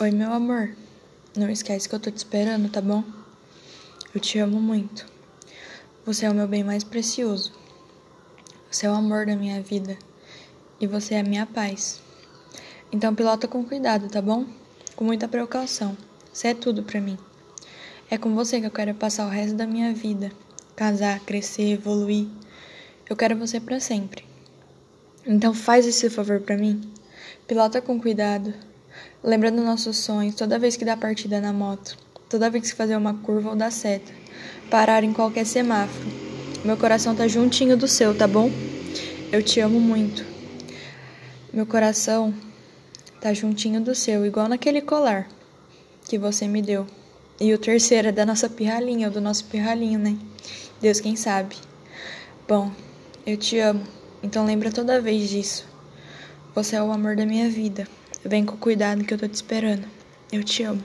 Oi, meu amor. Não esquece que eu tô te esperando, tá bom? Eu te amo muito. Você é o meu bem mais precioso. Você é o amor da minha vida. E você é a minha paz. Então pilota com cuidado, tá bom? Com muita precaução. Você é tudo para mim. É com você que eu quero passar o resto da minha vida. Casar, crescer, evoluir. Eu quero você para sempre. Então faz esse favor para mim. Pilota com cuidado. Lembra dos nossos sonhos toda vez que dá partida na moto. Toda vez que fazer uma curva ou dar seta. Parar em qualquer semáforo. Meu coração tá juntinho do seu, tá bom? Eu te amo muito. Meu coração tá juntinho do seu, igual naquele colar que você me deu. E o terceiro é da nossa pirralhinha, do nosso pirralhinho, né? Deus quem sabe. Bom, eu te amo. Então lembra toda vez disso. Você é o amor da minha vida. Vem com cuidado que eu tô te esperando. Eu te amo.